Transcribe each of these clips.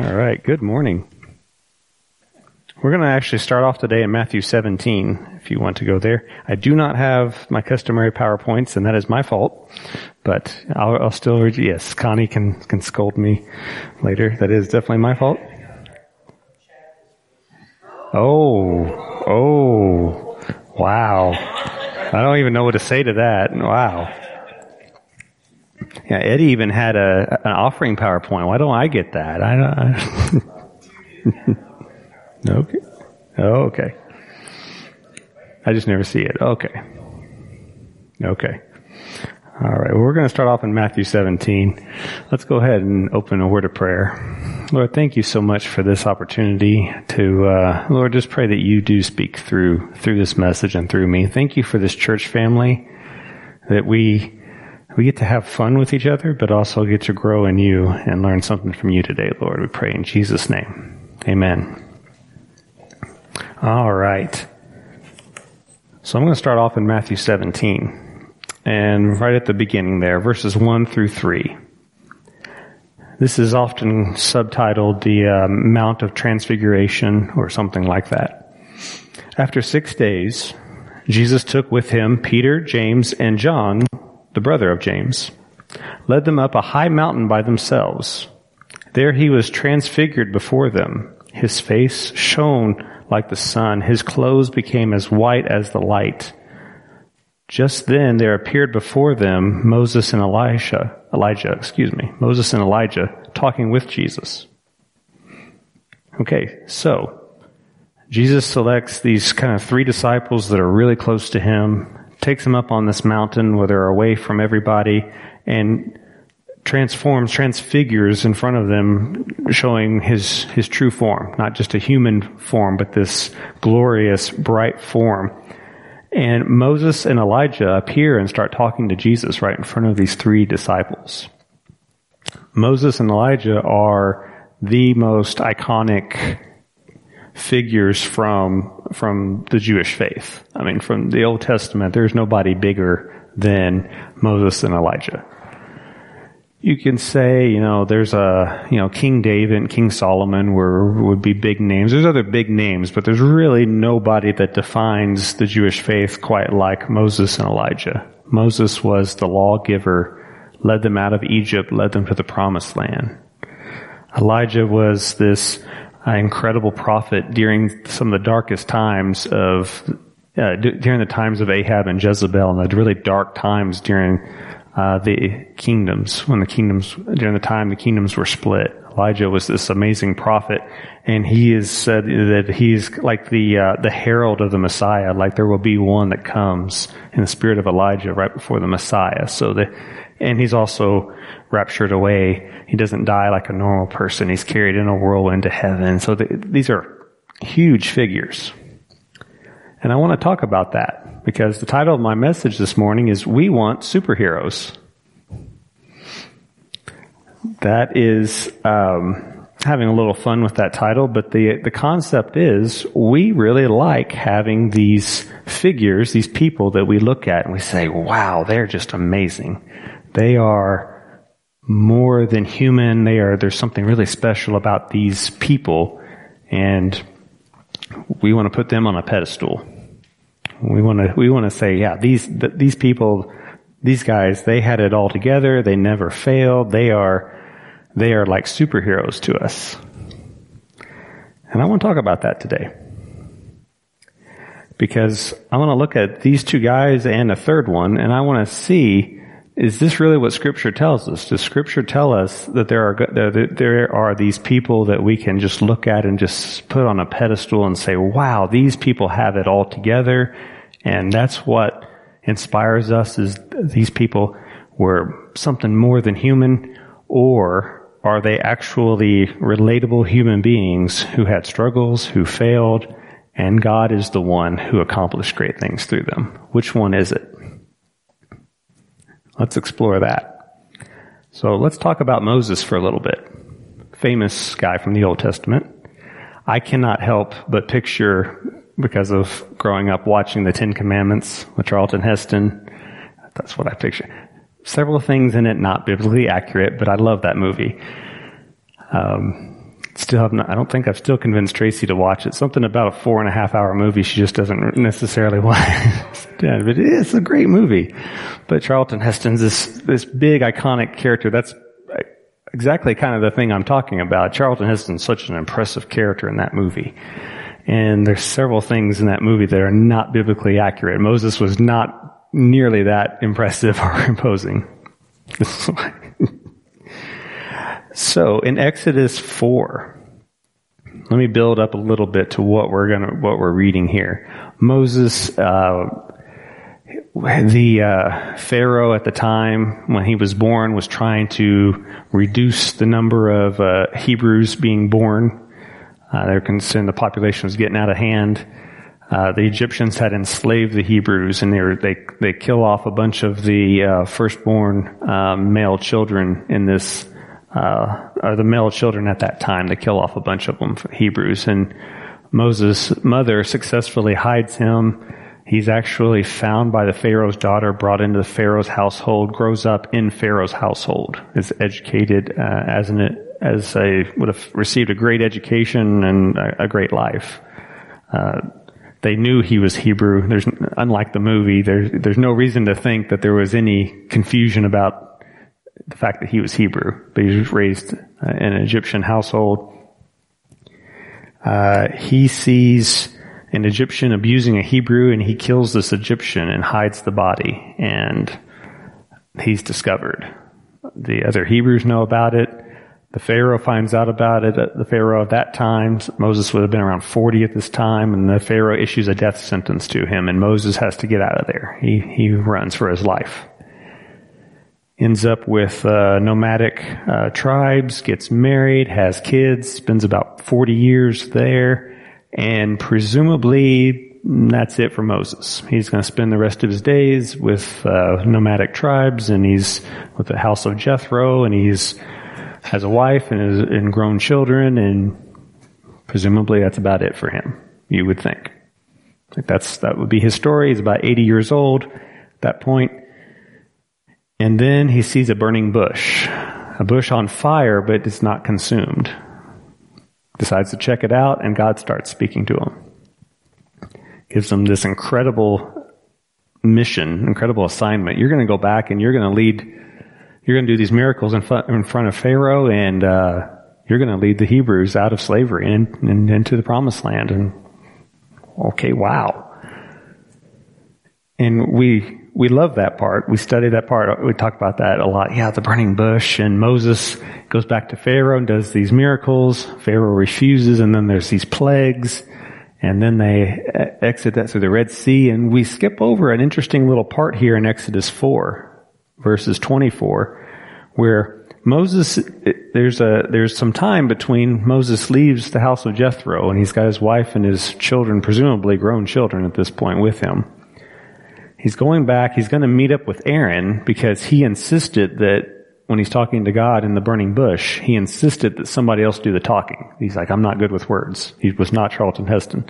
All right, good morning. We're going to actually start off today in Matthew 17, if you want to go there. I do not have my customary PowerPoints, and that is my fault, but I'll, I'll still yes, Connie can, can scold me later. That is definitely my fault. Oh, oh, wow. I don't even know what to say to that. Wow. Yeah, Eddie even had a an offering PowerPoint. Why don't I get that? I don't. okay. Oh, okay. I just never see it. Okay. Okay. All right. Well, we're going to start off in Matthew 17. Let's go ahead and open a word of prayer. Lord, thank you so much for this opportunity to, uh, Lord, just pray that you do speak through, through this message and through me. Thank you for this church family that we, we get to have fun with each other, but also get to grow in you and learn something from you today, Lord. We pray in Jesus' name. Amen. All right. So I'm going to start off in Matthew 17. And right at the beginning there, verses 1 through 3. This is often subtitled the uh, Mount of Transfiguration or something like that. After six days, Jesus took with him Peter, James, and John, the brother of James, led them up a high mountain by themselves. There he was transfigured before them. His face shone like the sun. His clothes became as white as the light. Just then there appeared before them Moses and Elisha, Elijah, excuse me, Moses and Elijah talking with Jesus. Okay, so Jesus selects these kind of three disciples that are really close to him, takes them up on this mountain where they're away from everybody, and transforms, transfigures in front of them, showing his, his true form, not just a human form, but this glorious, bright form. And Moses and Elijah appear and start talking to Jesus right in front of these three disciples. Moses and Elijah are the most iconic figures from, from the Jewish faith. I mean, from the Old Testament, there's nobody bigger than Moses and Elijah you can say, you know, there's a, you know, King David and King Solomon were, would be big names. There's other big names, but there's really nobody that defines the Jewish faith quite like Moses and Elijah. Moses was the lawgiver, led them out of Egypt, led them to the promised land. Elijah was this uh, incredible prophet during some of the darkest times of, uh, during the times of Ahab and Jezebel and the really dark times during uh, the kingdoms when the kingdoms during the time the kingdoms were split. Elijah was this amazing prophet, and he is said that he's like the uh, the herald of the Messiah. Like there will be one that comes in the spirit of Elijah right before the Messiah. So the and he's also raptured away. He doesn't die like a normal person. He's carried in a whirlwind to heaven. So the, these are huge figures, and I want to talk about that because the title of my message this morning is We Want Superheroes. That is um, having a little fun with that title, but the the concept is we really like having these figures, these people that we look at and we say, "Wow, they're just amazing. They are more than human. They are. There's something really special about these people, and we want to put them on a pedestal." We want to, we want to say, yeah, these, th- these people, these guys, they had it all together. They never failed. They are, they are like superheroes to us. And I want to talk about that today. Because I want to look at these two guys and a third one, and I want to see is this really what Scripture tells us? Does Scripture tell us that there are that there are these people that we can just look at and just put on a pedestal and say, "Wow, these people have it all together," and that's what inspires us? Is these people were something more than human, or are they actually relatable human beings who had struggles, who failed, and God is the one who accomplished great things through them? Which one is it? Let's explore that. So let's talk about Moses for a little bit. Famous guy from the Old Testament. I cannot help but picture, because of growing up watching the Ten Commandments with Charlton Heston, that's what I picture. Several things in it not biblically accurate, but I love that movie. Um, still have not, I don't think I've still convinced Tracy to watch it. Something about a four and a half hour movie she just doesn't necessarily want. yeah, but it is a great movie. But Charlton Heston's this, this big iconic character. That's exactly kind of the thing I'm talking about. Charlton Heston's such an impressive character in that movie. And there's several things in that movie that are not biblically accurate. Moses was not nearly that impressive or imposing. So in Exodus 4, let me build up a little bit to what we're gonna, what we're reading here. Moses, uh, the uh, Pharaoh at the time when he was born was trying to reduce the number of uh, Hebrews being born. Uh, they're concerned the population was getting out of hand. Uh, the Egyptians had enslaved the Hebrews, and they were, they they kill off a bunch of the uh, firstborn male children in this uh, are the male children at that time. They kill off a bunch of them, Hebrews, and Moses' mother successfully hides him. He's actually found by the Pharaoh's daughter, brought into the Pharaoh's household, grows up in Pharaoh's household, is educated uh, as an as a would have received a great education and a, a great life. Uh, they knew he was Hebrew. There's unlike the movie. There's there's no reason to think that there was any confusion about the fact that he was Hebrew, but he was raised uh, in an Egyptian household. Uh, he sees an Egyptian abusing a Hebrew and he kills this Egyptian and hides the body and he's discovered. The other Hebrews know about it. The Pharaoh finds out about it. The Pharaoh of that time, Moses would have been around 40 at this time, and the Pharaoh issues a death sentence to him, and Moses has to get out of there. He, he runs for his life ends up with uh, nomadic uh, tribes, gets married, has kids, spends about 40 years there, and presumably that's it for Moses. He's going to spend the rest of his days with uh, nomadic tribes, and he's with the house of Jethro, and he's has a wife and, is, and grown children, and presumably that's about it for him. You would think. Like that's that would be his story. He's about 80 years old at that point and then he sees a burning bush, a bush on fire, but it's not consumed. Decides to check it out, and God starts speaking to him. Gives him this incredible mission, incredible assignment. You're going to go back and you're going to lead, you're going to do these miracles in front, in front of Pharaoh, and uh, you're going to lead the Hebrews out of slavery and, and into the promised land. And okay, wow. And we we love that part. We study that part. We talk about that a lot. Yeah, the burning bush and Moses goes back to Pharaoh and does these miracles. Pharaoh refuses and then there's these plagues and then they exit that through the Red Sea and we skip over an interesting little part here in Exodus 4 verses 24 where Moses, eh, there's a, there's some time between Moses leaves the house of Jethro and he's got his wife and his children, presumably grown children at this point with him. He's going back, he's going to meet up with Aaron because he insisted that when he's talking to God in the burning bush, he insisted that somebody else do the talking. He's like, I'm not good with words. He was not Charlton Heston.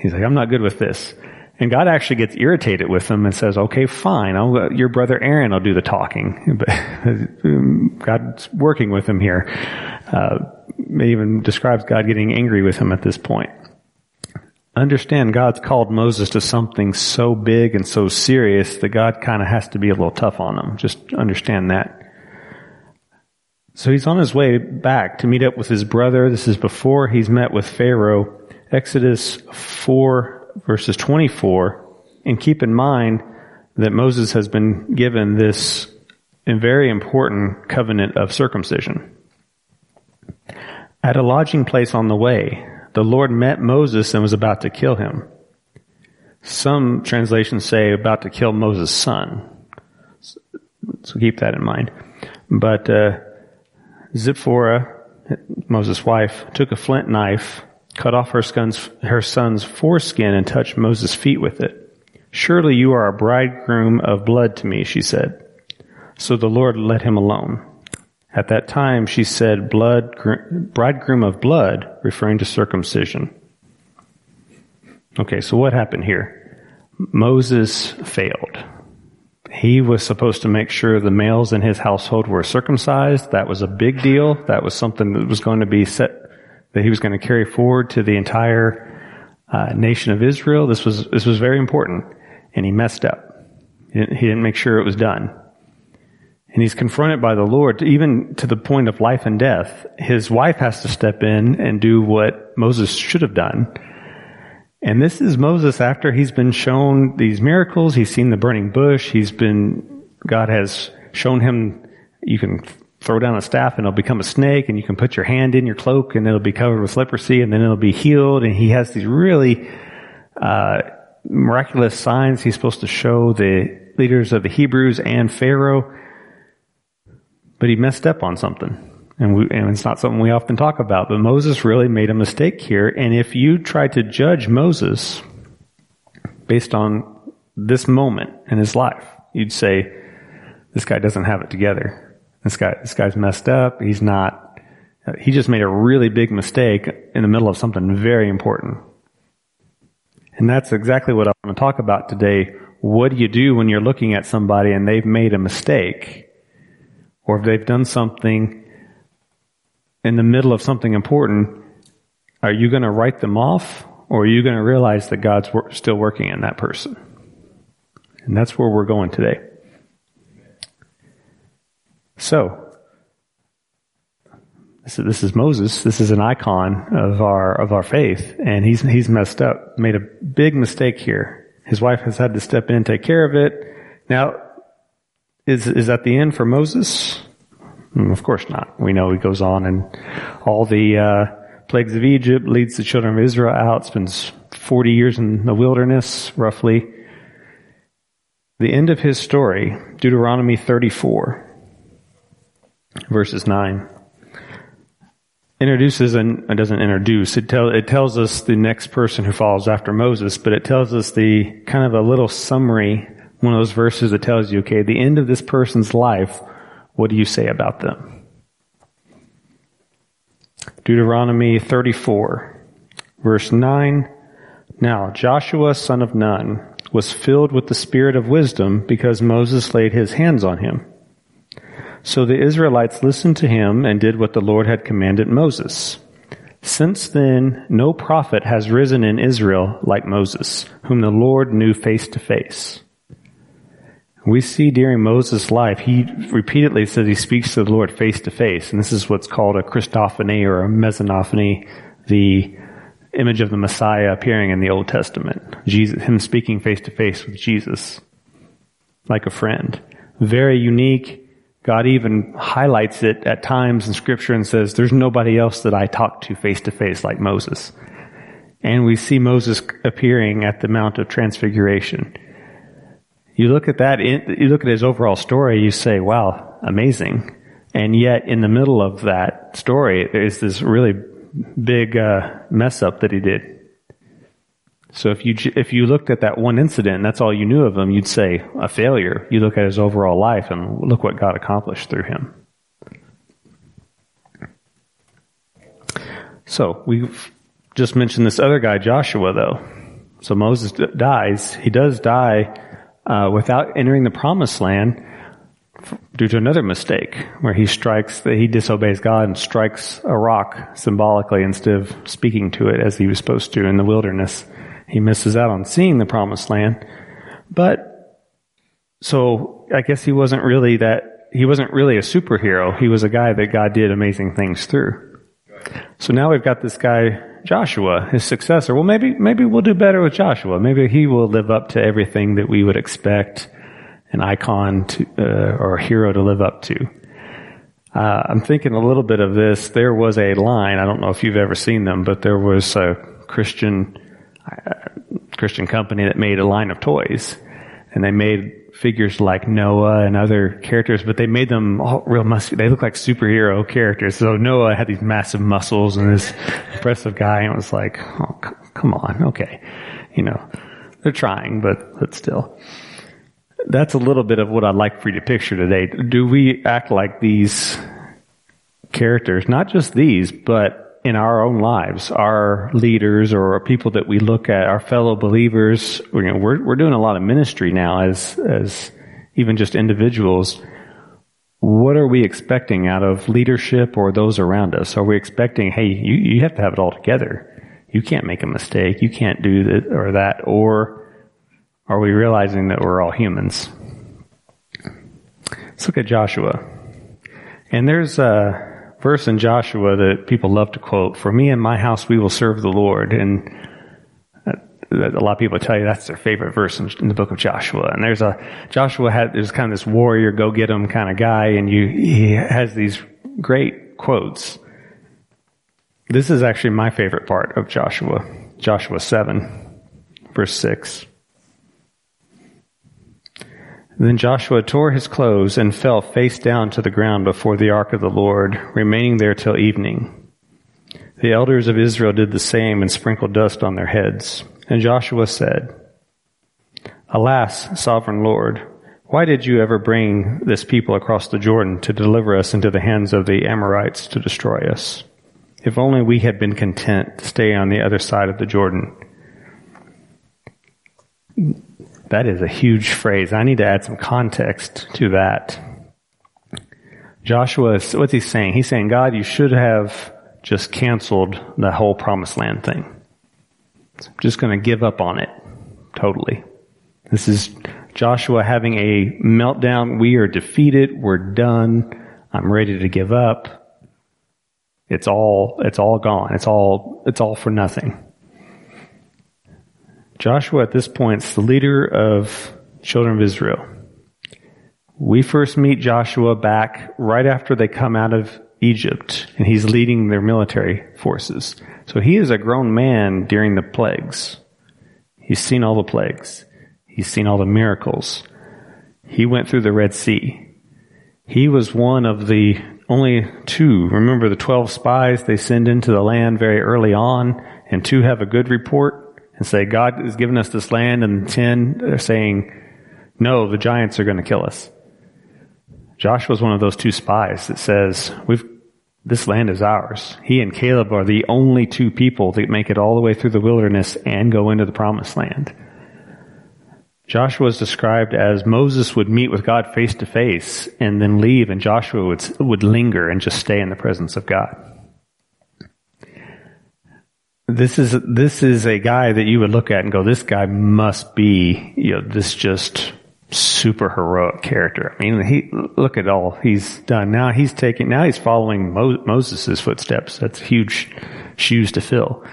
He's like, I'm not good with this. And God actually gets irritated with him and says, okay, fine, I'll, your brother Aaron will do the talking. But God's working with him here. Uh, even describes God getting angry with him at this point understand God's called Moses to something so big and so serious that God kind of has to be a little tough on him. Just understand that. So he's on his way back to meet up with his brother. This is before he's met with Pharaoh. Exodus 4 verses 24. And keep in mind that Moses has been given this very important covenant of circumcision. At a lodging place on the way, the Lord met Moses and was about to kill him. Some translations say about to kill Moses' son. So keep that in mind. But uh, Zipporah, Moses' wife, took a flint knife, cut off her son's, her son's foreskin, and touched Moses' feet with it. Surely you are a bridegroom of blood to me, she said. So the Lord let him alone. At that time, she said, blood, bridegroom of blood, referring to circumcision. Okay, so what happened here? Moses failed. He was supposed to make sure the males in his household were circumcised. That was a big deal. That was something that was going to be set that he was going to carry forward to the entire uh, nation of Israel. This was this was very important, and he messed up. He didn't, he didn't make sure it was done. And he's confronted by the Lord, even to the point of life and death. His wife has to step in and do what Moses should have done. And this is Moses after he's been shown these miracles. He's seen the burning bush. He's been, God has shown him, you can throw down a staff and it'll become a snake and you can put your hand in your cloak and it'll be covered with leprosy and then it'll be healed. And he has these really, uh, miraculous signs he's supposed to show the leaders of the Hebrews and Pharaoh. But he messed up on something. And, we, and it's not something we often talk about, but Moses really made a mistake here. And if you try to judge Moses based on this moment in his life, you'd say, this guy doesn't have it together. This guy, this guy's messed up. He's not, he just made a really big mistake in the middle of something very important. And that's exactly what I want to talk about today. What do you do when you're looking at somebody and they've made a mistake? Or if they've done something in the middle of something important, are you going to write them off or are you going to realize that God's still working in that person? And that's where we're going today. So, this is, this is Moses. This is an icon of our, of our faith. And he's, he's messed up, made a big mistake here. His wife has had to step in and take care of it. Now, is, is that the end for Moses? Mm, of course not. We know he goes on and all the uh, plagues of Egypt leads the children of Israel out, spends 40 years in the wilderness, roughly. The end of his story, Deuteronomy 34, verses 9, introduces and it doesn't introduce, it, tell, it tells us the next person who follows after Moses, but it tells us the kind of a little summary, one of those verses that tells you, okay, the end of this person's life what do you say about them? Deuteronomy 34, verse 9. Now Joshua, son of Nun, was filled with the spirit of wisdom because Moses laid his hands on him. So the Israelites listened to him and did what the Lord had commanded Moses. Since then, no prophet has risen in Israel like Moses, whom the Lord knew face to face. We see during Moses' life, he repeatedly says he speaks to the Lord face to face, and this is what's called a Christophany or a mesonophany, the image of the Messiah appearing in the Old Testament. Jesus, him speaking face to face with Jesus, like a friend. Very unique. God even highlights it at times in scripture and says, there's nobody else that I talk to face to face like Moses. And we see Moses appearing at the Mount of Transfiguration you look at that, you look at his overall story, you say, wow, amazing. And yet in the middle of that story, there's this really big uh, mess up that he did. So if you if you looked at that one incident and that's all you knew of him, you'd say a failure. You look at his overall life and look what God accomplished through him. So we've just mentioned this other guy, Joshua, though. So Moses dies. He does die uh, without entering the promised land due to another mistake where he strikes, that he disobeys God and strikes a rock symbolically instead of speaking to it as he was supposed to in the wilderness. He misses out on seeing the promised land. But, so I guess he wasn't really that, he wasn't really a superhero. He was a guy that God did amazing things through. So now we've got this guy Joshua, his successor. Well, maybe, maybe we'll do better with Joshua. Maybe he will live up to everything that we would expect an icon to, uh, or a hero to live up to. Uh, I'm thinking a little bit of this. There was a line. I don't know if you've ever seen them, but there was a Christian uh, Christian company that made a line of toys, and they made figures like Noah and other characters, but they made them all real muscular. They look like superhero characters. So Noah had these massive muscles and this impressive guy, and it was like, oh, c- come on, okay, you know, they're trying, but but still. That's a little bit of what I'd like for you to picture today. Do we act like these characters? Not just these, but in our own lives, our leaders or people that we look at, our fellow believers, you know, we're, we're doing a lot of ministry now as, as even just individuals. what are we expecting out of leadership or those around us? Are we expecting, hey, you, you have to have it all together. You can't make a mistake. You can't do this or that. Or are we realizing that we're all humans? Let's look at Joshua. And there's a verse in Joshua that people love to quote, for me and my house we will serve the Lord. And a lot of people tell you that's their favorite verse in, the book of Joshua. And there's a, Joshua had, there's kind of this warrior, go get him kind of guy, and you, he has these great quotes. This is actually my favorite part of Joshua. Joshua 7, verse 6. Then Joshua tore his clothes and fell face down to the ground before the ark of the Lord, remaining there till evening. The elders of Israel did the same and sprinkled dust on their heads. And Joshua said, Alas, sovereign Lord, why did you ever bring this people across the Jordan to deliver us into the hands of the Amorites to destroy us? If only we had been content to stay on the other side of the Jordan. That is a huge phrase. I need to add some context to that. Joshua, what's he saying? He's saying, God, you should have just canceled the whole promised land thing. I'm just going to give up on it totally. This is Joshua having a meltdown. We are defeated. We're done. I'm ready to give up. It's all, it's all gone. It's all, it's all for nothing. Joshua at this point is the leader of children of Israel. We first meet Joshua back right after they come out of Egypt and he's leading their military forces. So he is a grown man during the plagues. He's seen all the plagues. He's seen all the miracles. He went through the Red Sea. He was one of the only two. Remember the 12 spies they send into the land very early on and two have a good report and say, God has given us this land and the 10 are saying, no, the giants are going to kill us. Joshua was one of those two spies that says, we've this land is ours. He and Caleb are the only two people that make it all the way through the wilderness and go into the promised land. Joshua is described as Moses would meet with God face to face and then leave and Joshua would, would linger and just stay in the presence of God. This is, this is a guy that you would look at and go, this guy must be, you know, this just super heroic character. I mean, he look at all he's done. Now he's taking. Now he's following Mo, Moses' footsteps. That's huge shoes to fill.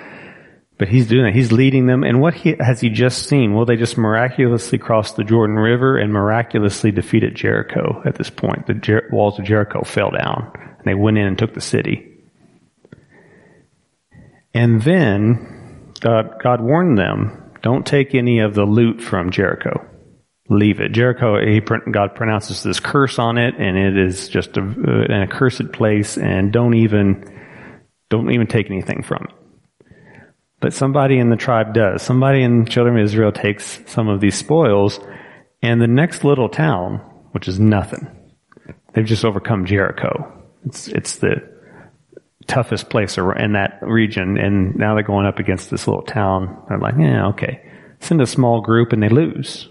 But he's doing it. He's leading them. And what he, has he just seen? Well, they just miraculously crossed the Jordan River and miraculously defeated Jericho at this point. The Jer- walls of Jericho fell down and they went in and took the city. And then God, God warned them, don't take any of the loot from Jericho leave it. Jericho, he, God pronounces this curse on it, and it is just a, uh, an accursed place, and don't even, don't even take anything from it. But somebody in the tribe does. Somebody in the children of Israel takes some of these spoils, and the next little town, which is nothing, they've just overcome Jericho. It's, it's the toughest place in that region, and now they're going up against this little town. They're like, yeah, okay. Send a small group and they lose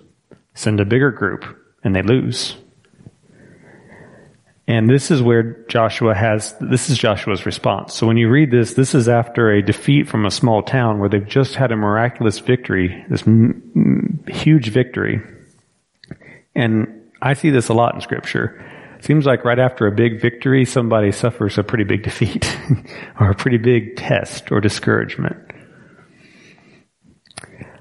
send a bigger group and they lose. And this is where Joshua has, this is Joshua's response. So when you read this, this is after a defeat from a small town where they've just had a miraculous victory, this m- huge victory. And I see this a lot in scripture. Seems like right after a big victory, somebody suffers a pretty big defeat or a pretty big test or discouragement.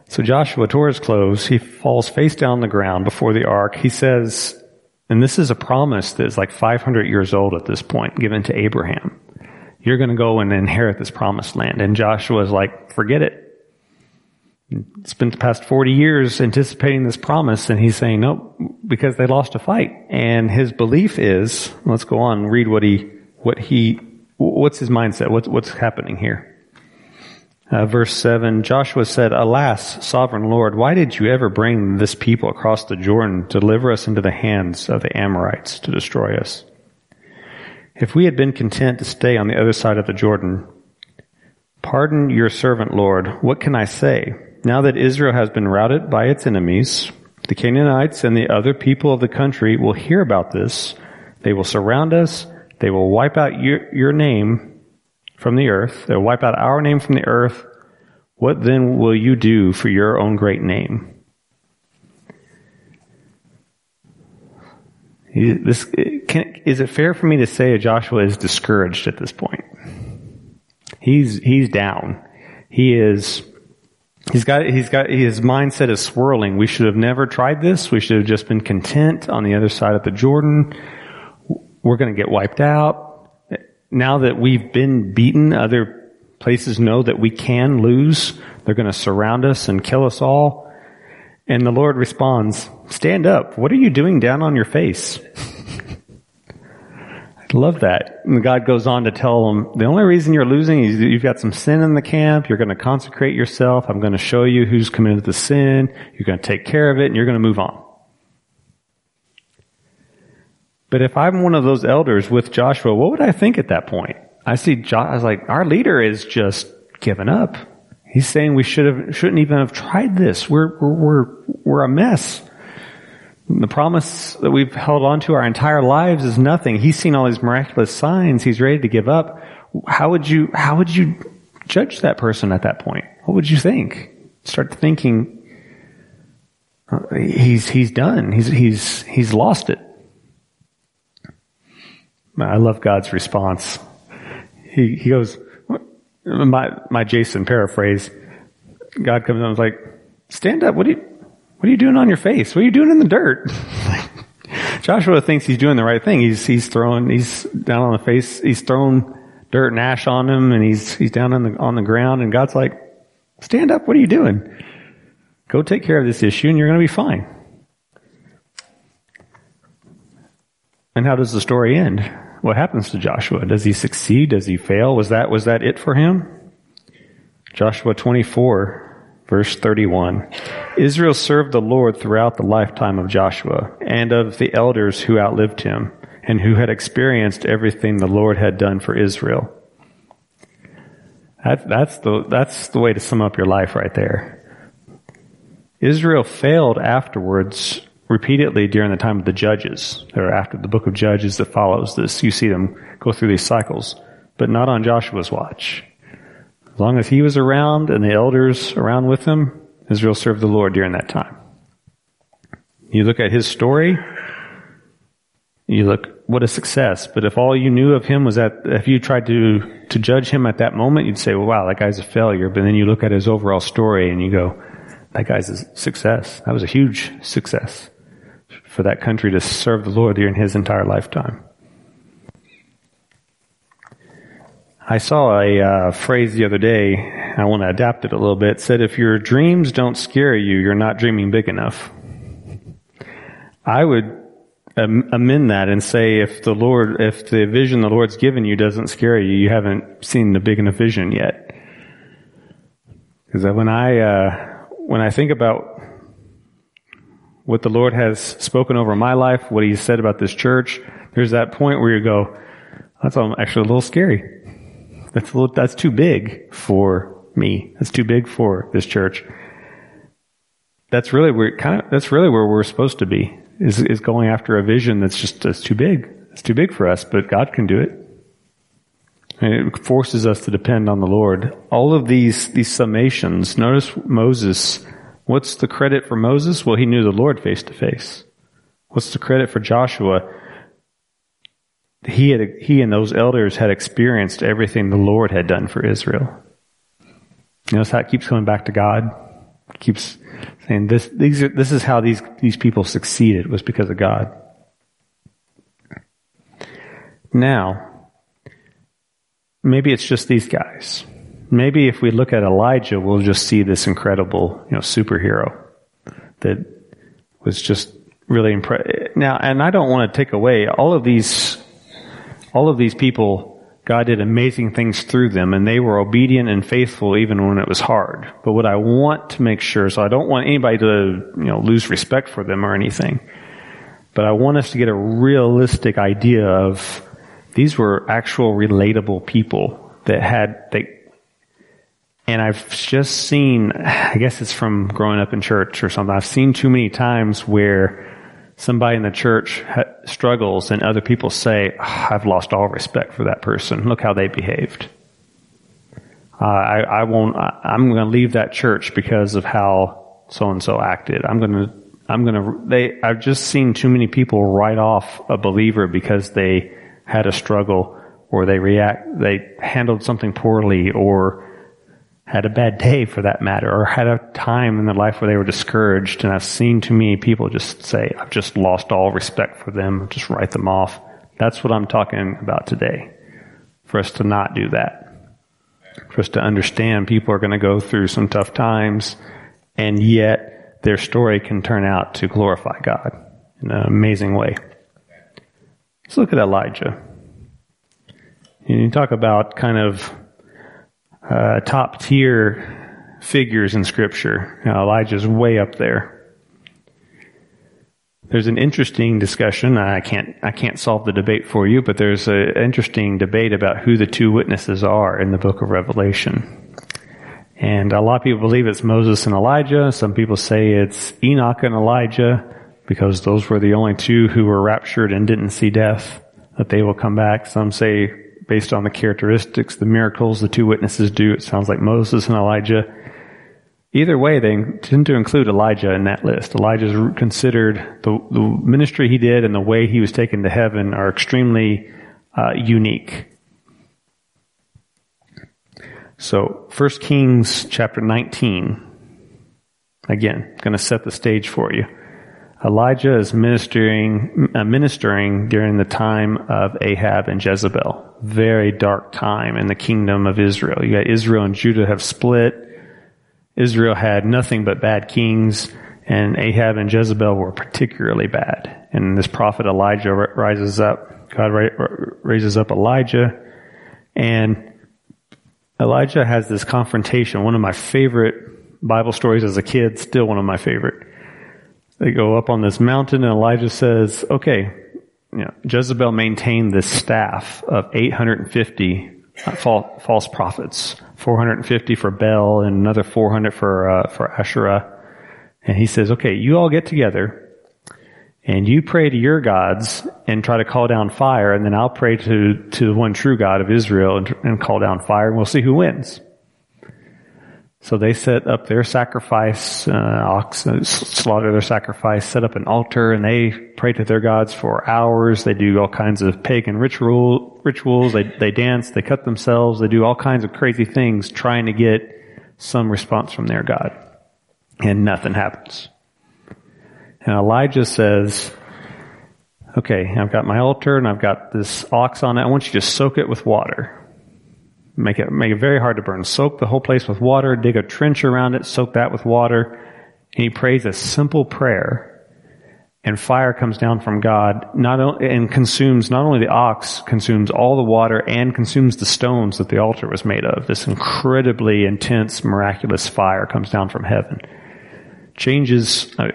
So Joshua tore his clothes. He falls face down the ground before the ark. He says, and this is a promise that is like 500 years old at this point, given to Abraham. You're going to go and inherit this promised land. And Joshua is like, forget it. Spent the past 40 years anticipating this promise, and he's saying, nope, because they lost a fight. And his belief is, let's go on read what he, what he, what's his mindset? What's, what's happening here? Uh, verse 7, Joshua said, Alas, sovereign Lord, why did you ever bring this people across the Jordan to deliver us into the hands of the Amorites to destroy us? If we had been content to stay on the other side of the Jordan, pardon your servant, Lord. What can I say? Now that Israel has been routed by its enemies, the Canaanites and the other people of the country will hear about this They will surround us. They will wipe out your, your name from the earth. They'll wipe out our name from the earth. What then will you do for your own great name? This, can, is it fair for me to say Joshua is discouraged at this point? He's, he's down. He is, he's got, he's got, his mindset is swirling. We should have never tried this. We should have just been content on the other side of the Jordan. We're going to get wiped out. Now that we've been beaten, other places know that we can lose. They're going to surround us and kill us all. And the Lord responds, stand up. What are you doing down on your face? Love that. And God goes on to tell them, the only reason you're losing is you've got some sin in the camp. You're going to consecrate yourself. I'm going to show you who's committed the sin. You're going to take care of it and you're going to move on. But if I'm one of those elders with Joshua, what would I think at that point? I see, jo- I was like, our leader is just giving up. He's saying we should have, shouldn't even have tried this. We're, we're, we're, we're a mess. The promise that we've held on to our entire lives is nothing. He's seen all these miraculous signs. He's ready to give up. How would you, how would you judge that person at that point? What would you think? Start thinking, uh, he's, he's done. He's, he's, he's lost it. I love God's response. He, he goes, my, my Jason paraphrase, God comes and was like, stand up. What are you, what are you doing on your face? What are you doing in the dirt? Joshua thinks he's doing the right thing. He's, he's throwing, he's down on the face, he's throwing dirt and ash on him and he's, he's down on the, on the ground and God's like, stand up. What are you doing? Go take care of this issue and you're going to be fine. And how does the story end? What happens to Joshua? Does he succeed? Does he fail? Was that, was that it for him? Joshua 24, verse 31. Israel served the Lord throughout the lifetime of Joshua and of the elders who outlived him and who had experienced everything the Lord had done for Israel. That, that's the, that's the way to sum up your life right there. Israel failed afterwards repeatedly during the time of the judges, or after the book of Judges that follows this. You see them go through these cycles, but not on Joshua's watch. As long as he was around and the elders around with him, Israel served the Lord during that time. You look at his story, you look, what a success. But if all you knew of him was that, if you tried to, to judge him at that moment, you'd say, well, wow, that guy's a failure. But then you look at his overall story and you go, that guy's a success. That was a huge success for that country to serve the Lord during his entire lifetime. I saw a uh, phrase the other day. I want to adapt it a little bit. It said, "If your dreams don't scare you, you're not dreaming big enough." I would amend that and say, if the Lord, if the vision the Lord's given you doesn't scare you, you haven't seen the big enough vision yet. Because when I uh, when I think about what the Lord has spoken over my life, what He said about this church, there's that point where you go, that's actually a little scary. That's little, that's too big for me. That's too big for this church. That's really where kind of, that's really where we're supposed to be, is, is going after a vision that's just, that's too big. It's too big for us, but God can do it. And it forces us to depend on the Lord. All of these, these summations, notice Moses What's the credit for Moses? Well, he knew the Lord face to face. What's the credit for Joshua? He had, he and those elders had experienced everything the Lord had done for Israel. You notice how it keeps coming back to God. It keeps saying this, these are, this is how these, these people succeeded was because of God. Now, maybe it's just these guys. Maybe if we look at Elijah, we'll just see this incredible, you know, superhero that was just really impressive. Now, and I don't want to take away all of these, all of these people, God did amazing things through them and they were obedient and faithful even when it was hard. But what I want to make sure, so I don't want anybody to, you know, lose respect for them or anything, but I want us to get a realistic idea of these were actual relatable people that had, they, and I've just seen, I guess it's from growing up in church or something, I've seen too many times where somebody in the church ha- struggles and other people say, I've lost all respect for that person. Look how they behaved. Uh, I, I won't, I, I'm going to leave that church because of how so and so acted. I'm going to, I'm going to, they, I've just seen too many people write off a believer because they had a struggle or they react, they handled something poorly or had a bad day for that matter or had a time in their life where they were discouraged. And I've seen too many people just say, I've just lost all respect for them, just write them off. That's what I'm talking about today. For us to not do that for us to understand people are going to go through some tough times, and yet their story can turn out to glorify God in an amazing way. Let's look at Elijah. And you talk about kind of uh, top tier figures in Scripture. Now, Elijah's way up there. There's an interesting discussion. I can't, I can't solve the debate for you, but there's an interesting debate about who the two witnesses are in the book of Revelation. And a lot of people believe it's Moses and Elijah. Some people say it's Enoch and Elijah because those were the only two who were raptured and didn't see death, that they will come back. Some say based on the characteristics, the miracles the two witnesses do, it sounds like Moses and Elijah. Either way, they tend to include Elijah in that list. Elijah is considered the, the, ministry he did and the way he was taken to heaven are extremely uh, unique. So, 1 Kings chapter 19. Again, going to set the stage for you. Elijah is ministering, uh, ministering during the time of Ahab and Jezebel. Very dark time in the kingdom of Israel. You got Israel and Judah have split. Israel had nothing but bad kings, and Ahab and Jezebel were particularly bad. And this prophet Elijah rises up. God raises up Elijah, and Elijah has this confrontation. One of my favorite Bible stories as a kid, still one of my favorite. They go up on this mountain, and Elijah says, "Okay, you know, Jezebel maintained this staff of 850 false prophets, 450 for Baal and another 400 for uh, for Asherah. And he says, "Okay, you all get together and you pray to your gods and try to call down fire, and then I'll pray to to the one true God of Israel and, and call down fire, and we'll see who wins." So they set up their sacrifice, uh, ox, uh, slaughter their sacrifice, set up an altar, and they pray to their gods for hours. They do all kinds of pagan ritual, rituals. They, they dance, they cut themselves, they do all kinds of crazy things trying to get some response from their God. And nothing happens. And Elijah says, okay, I've got my altar and I've got this ox on it. I want you to soak it with water. Make it, make it very hard to burn. Soak the whole place with water, dig a trench around it, soak that with water. And he prays a simple prayer and fire comes down from God, not and consumes, not only the ox, consumes all the water and consumes the stones that the altar was made of. This incredibly intense, miraculous fire comes down from heaven. Changes, uh,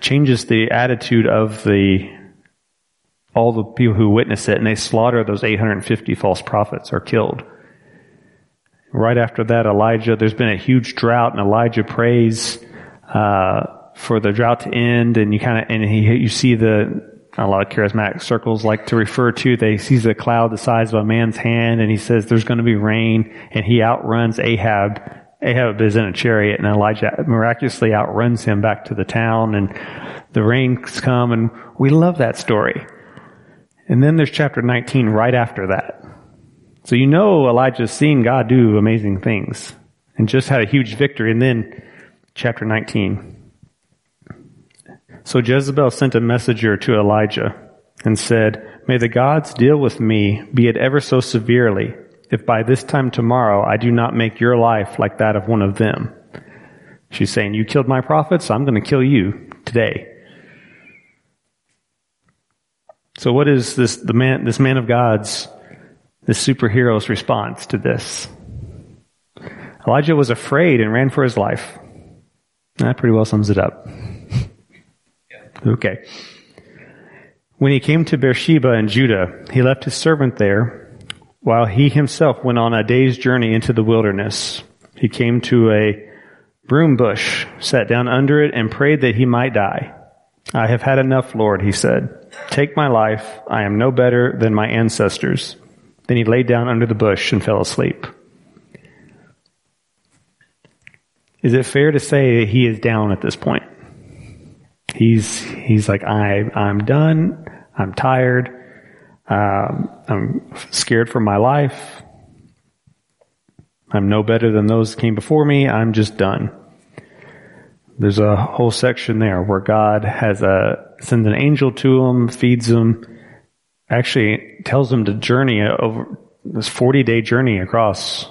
changes the attitude of the, all the people who witness it and they slaughter those 850 false prophets are killed. Right after that, Elijah, there's been a huge drought and Elijah prays, uh, for the drought to end and you kind of, and he, you see the, a lot of charismatic circles like to refer to, they sees a cloud the size of a man's hand and he says there's going to be rain and he outruns Ahab. Ahab is in a chariot and Elijah miraculously outruns him back to the town and the rains come and we love that story. And then there's chapter 19 right after that. So you know Elijah's seen God do amazing things and just had a huge victory. And then chapter 19. So Jezebel sent a messenger to Elijah and said, May the gods deal with me, be it ever so severely, if by this time tomorrow I do not make your life like that of one of them. She's saying, You killed my prophets, I'm going to kill you today. So what is this, the man, this man of God's the superhero's response to this. Elijah was afraid and ran for his life. That pretty well sums it up. okay. When he came to Beersheba in Judah, he left his servant there while he himself went on a day's journey into the wilderness. He came to a broom bush, sat down under it, and prayed that he might die. I have had enough, Lord, he said. Take my life. I am no better than my ancestors. Then he lay down under the bush and fell asleep. Is it fair to say that he is down at this point? He's, he's like, I, I'm done. I'm tired. Um, I'm scared for my life. I'm no better than those that came before me. I'm just done. There's a whole section there where God has a, sends an angel to him, feeds him, actually tells him to journey over this 40 day journey across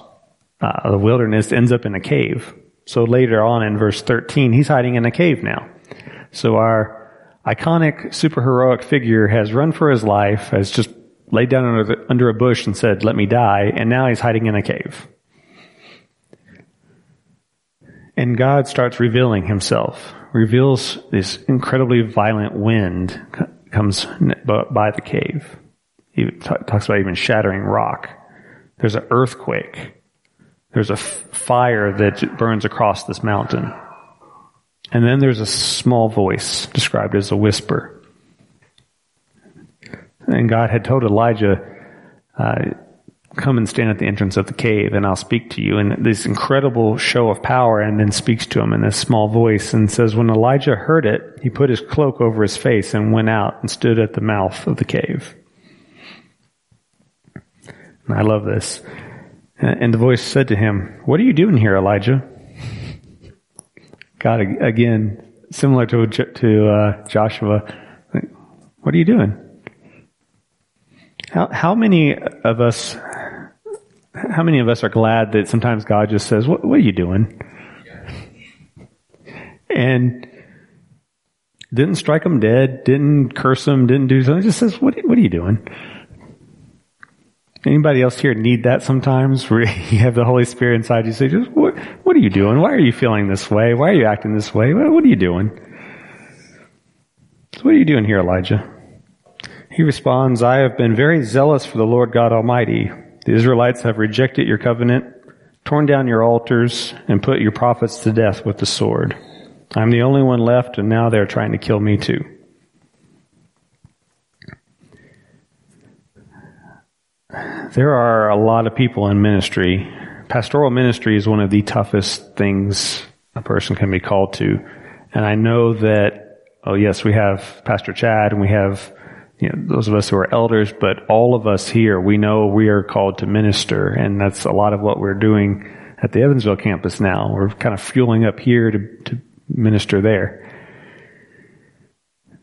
uh, the wilderness, ends up in a cave. So later on in verse 13, he's hiding in a cave now. So our iconic superheroic figure has run for his life, has just laid down under, the, under a bush and said, let me die, and now he's hiding in a cave. And God starts revealing himself, reveals this incredibly violent wind comes by the cave. He talks about even shattering rock. There's an earthquake. There's a fire that burns across this mountain. And then there's a small voice described as a whisper. And God had told Elijah, uh, come and stand at the entrance of the cave and I'll speak to you. And this incredible show of power and then speaks to him in this small voice and says, when Elijah heard it, he put his cloak over his face and went out and stood at the mouth of the cave. And I love this. And the voice said to him, What are you doing here, Elijah? God, again, similar to, to uh, Joshua, what are you doing? How, how many of us, how many of us are glad that sometimes God just says, what, what are you doing? And didn't strike them dead, didn't curse them, didn't do something, just says, what, what are you doing? Anybody else here need that sometimes where you have the Holy Spirit inside you say, just, what, what are you doing? Why are you feeling this way? Why are you acting this way? What, what are you doing? So what are you doing here, Elijah? He responds, I have been very zealous for the Lord God Almighty. The Israelites have rejected your covenant, torn down your altars, and put your prophets to death with the sword. I'm the only one left, and now they're trying to kill me too. There are a lot of people in ministry. Pastoral ministry is one of the toughest things a person can be called to. And I know that, oh yes, we have Pastor Chad and we have, you know, those of us who are elders, but all of us here, we know we are called to minister. And that's a lot of what we're doing at the Evansville campus now. We're kind of fueling up here to, to minister there.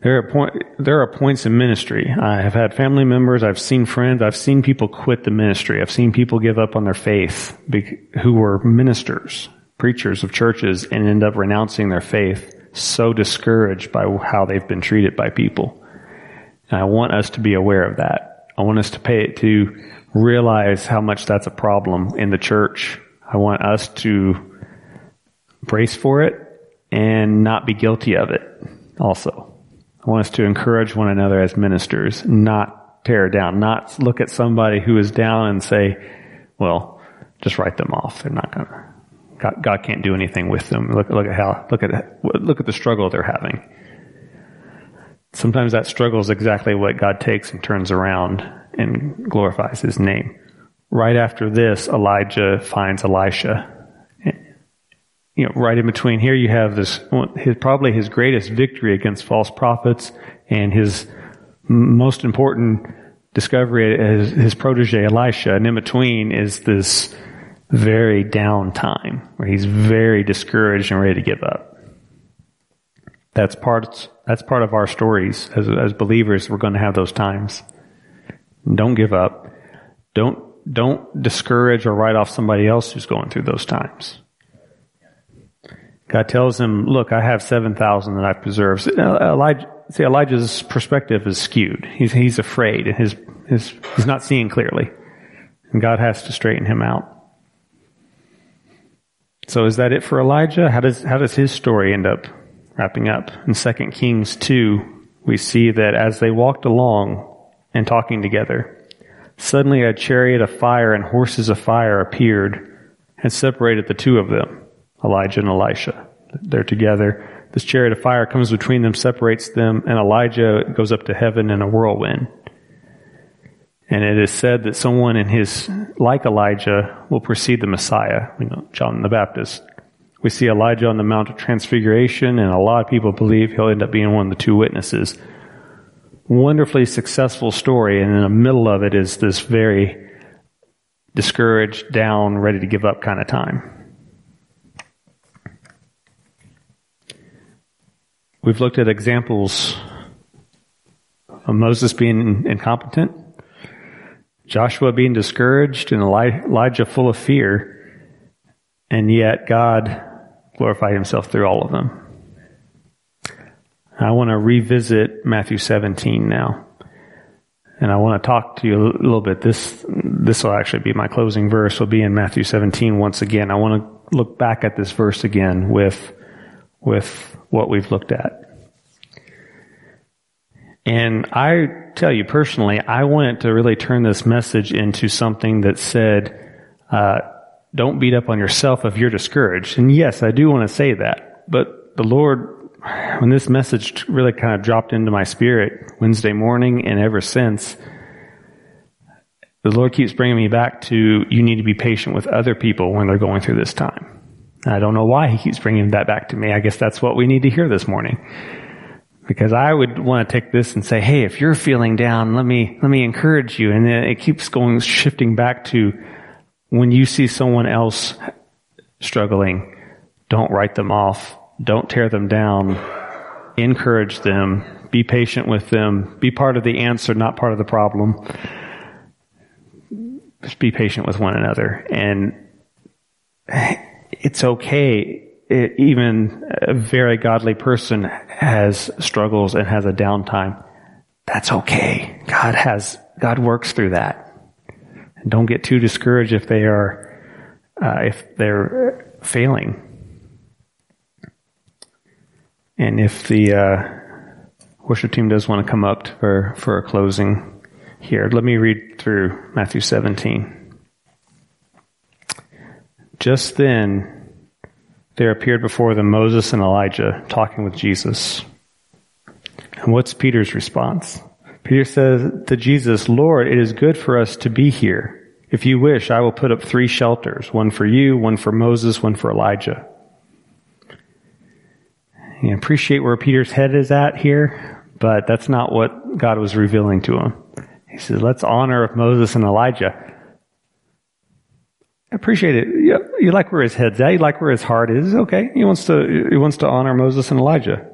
There are point, there are points in ministry. I have had family members, I've seen friends, I've seen people quit the ministry. I've seen people give up on their faith who were ministers, preachers of churches and end up renouncing their faith so discouraged by how they've been treated by people. And I want us to be aware of that. I want us to pay it to realize how much that's a problem in the church. I want us to brace for it and not be guilty of it also. I want us to encourage one another as ministers, not tear down, not look at somebody who is down and say, well, just write them off. They're not gonna, God, God can't do anything with them. Look, look at how, look at, look at the struggle they're having. Sometimes that struggle is exactly what God takes and turns around and glorifies his name. Right after this, Elijah finds Elisha you know, right in between here you have this, his, probably his greatest victory against false prophets and his most important discovery is his protege Elisha. And in between is this very down time where he's very discouraged and ready to give up. That's part, that's part of our stories as, as believers. We're going to have those times. Don't give up. Don't, don't discourage or write off somebody else who's going through those times. God tells him, look, I have 7,000 that I preserve. Elijah, see, Elijah's perspective is skewed. He's, he's afraid and his, his, he's not seeing clearly. And God has to straighten him out. So is that it for Elijah? How does, how does his story end up wrapping up? In 2 Kings 2, we see that as they walked along and talking together, suddenly a chariot of fire and horses of fire appeared and separated the two of them. Elijah and Elisha. They're together. this chariot of fire comes between them, separates them, and Elijah goes up to heaven in a whirlwind. And it is said that someone in his, like Elijah, will precede the Messiah, you know, John the Baptist. We see Elijah on the Mount of Transfiguration, and a lot of people believe he'll end up being one of the two witnesses. Wonderfully successful story, and in the middle of it is this very discouraged, down, ready to give up kind of time. We've looked at examples of Moses being incompetent, Joshua being discouraged, and Elijah full of fear, and yet God glorified himself through all of them. I want to revisit Matthew 17 now. And I want to talk to you a little bit. This, this will actually be my closing verse will be in Matthew 17 once again. I want to look back at this verse again with, with what we've looked at. And I tell you personally, I wanted to really turn this message into something that said, uh, don't beat up on yourself if you're discouraged. And yes, I do want to say that. But the Lord when this message really kind of dropped into my spirit Wednesday morning and ever since, the Lord keeps bringing me back to you need to be patient with other people when they're going through this time. I don't know why he keeps bringing that back to me. I guess that's what we need to hear this morning. Because I would want to take this and say, hey, if you're feeling down, let me, let me encourage you. And then it keeps going, shifting back to when you see someone else struggling, don't write them off don't tear them down. Encourage them. Be patient with them. Be part of the answer, not part of the problem. Just be patient with one another. And it's okay. It, even a very godly person has struggles and has a downtime. That's okay. God has, God works through that. And don't get too discouraged if they are, uh, if they're failing. And if the uh, worship team does want to come up for, for a closing here, let me read through Matthew 17. Just then, there appeared before them Moses and Elijah talking with Jesus. And what's Peter's response? Peter says to Jesus, Lord, it is good for us to be here. If you wish, I will put up three shelters, one for you, one for Moses, one for Elijah. You appreciate where Peter's head is at here, but that's not what God was revealing to him. He says, let's honor Moses and Elijah. I appreciate it. You, like where his head's at. You like where his heart is. Okay. He wants to, he wants to honor Moses and Elijah.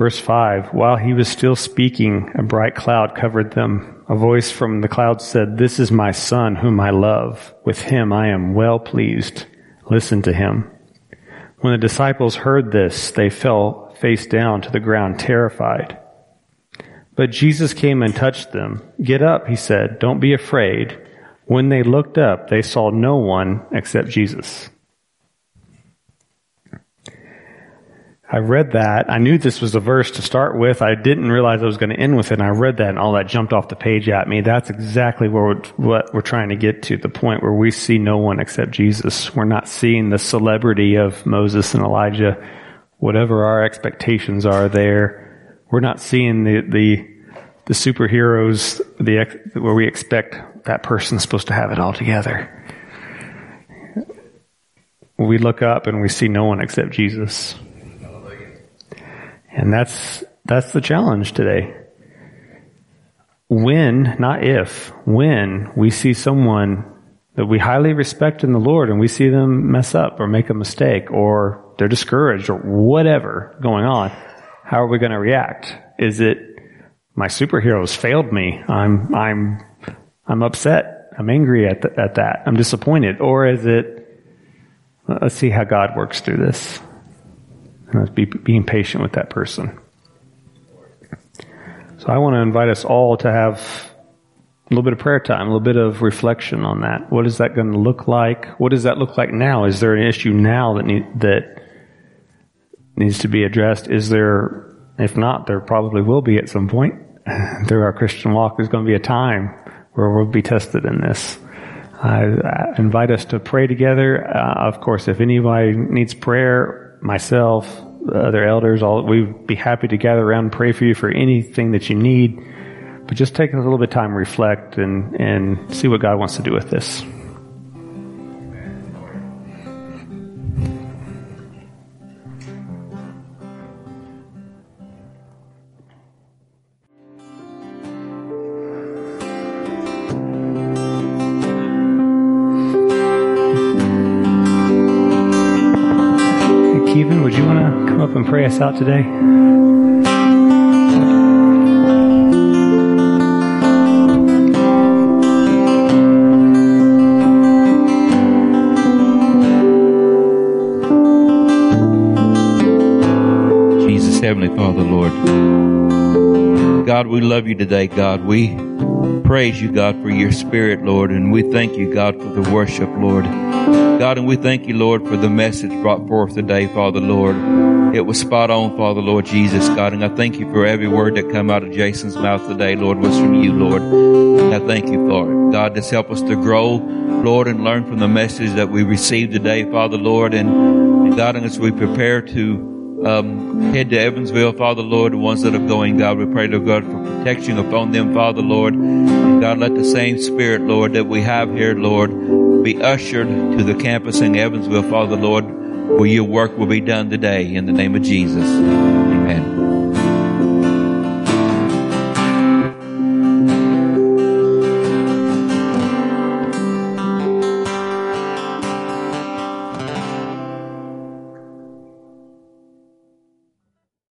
Verse 5 While he was still speaking, a bright cloud covered them. A voice from the cloud said, This is my son whom I love. With him I am well pleased. Listen to him. When the disciples heard this, they fell face down to the ground, terrified. But Jesus came and touched them. Get up, he said. Don't be afraid. When they looked up, they saw no one except Jesus. I read that. I knew this was a verse to start with. I didn't realize I was going to end with it. And I read that and all that jumped off the page at me. That's exactly where we're, what we're trying to get to. The point where we see no one except Jesus. We're not seeing the celebrity of Moses and Elijah. Whatever our expectations are there. We're not seeing the, the, the superheroes, the, where we expect that person's supposed to have it all together. We look up and we see no one except Jesus. And that's, that's the challenge today. When, not if, when we see someone that we highly respect in the Lord and we see them mess up or make a mistake or they're discouraged or whatever going on, how are we going to react? Is it my superheroes failed me? I'm, I'm, I'm upset. I'm angry at, at that. I'm disappointed. Or is it, let's see how God works through this. And be, being patient with that person. So I want to invite us all to have a little bit of prayer time, a little bit of reflection on that. What is that going to look like? What does that look like now? Is there an issue now that need, that needs to be addressed? Is there, if not, there probably will be at some point through our Christian walk. There's going to be a time where we'll be tested in this. I invite us to pray together. Uh, of course, if anybody needs prayer myself, other elders. All, we'd be happy to gather around and pray for you for anything that you need. But just take a little bit of time, reflect, and, and see what God wants to do with this. Kevin, would you want to come up and pray us out today? Jesus, Heavenly Father, Lord. God, we love you today, God. We praise you, God, for your spirit, Lord, and we thank you, God, for the worship, Lord. God, and we thank you, Lord, for the message brought forth today, Father, Lord. It was spot on, Father, Lord Jesus, God, and I thank you for every word that come out of Jason's mouth today, Lord, was from you, Lord. And I thank you for it. God, just help us to grow, Lord, and learn from the message that we received today, Father, Lord, and God, and as we prepare to um, head to Evansville, Father Lord, the ones that are going, God, we pray, Lord God, for protection upon them, Father Lord. And God, let the same spirit, Lord, that we have here, Lord, be ushered to the campus in Evansville, Father Lord, where your work will be done today in the name of Jesus.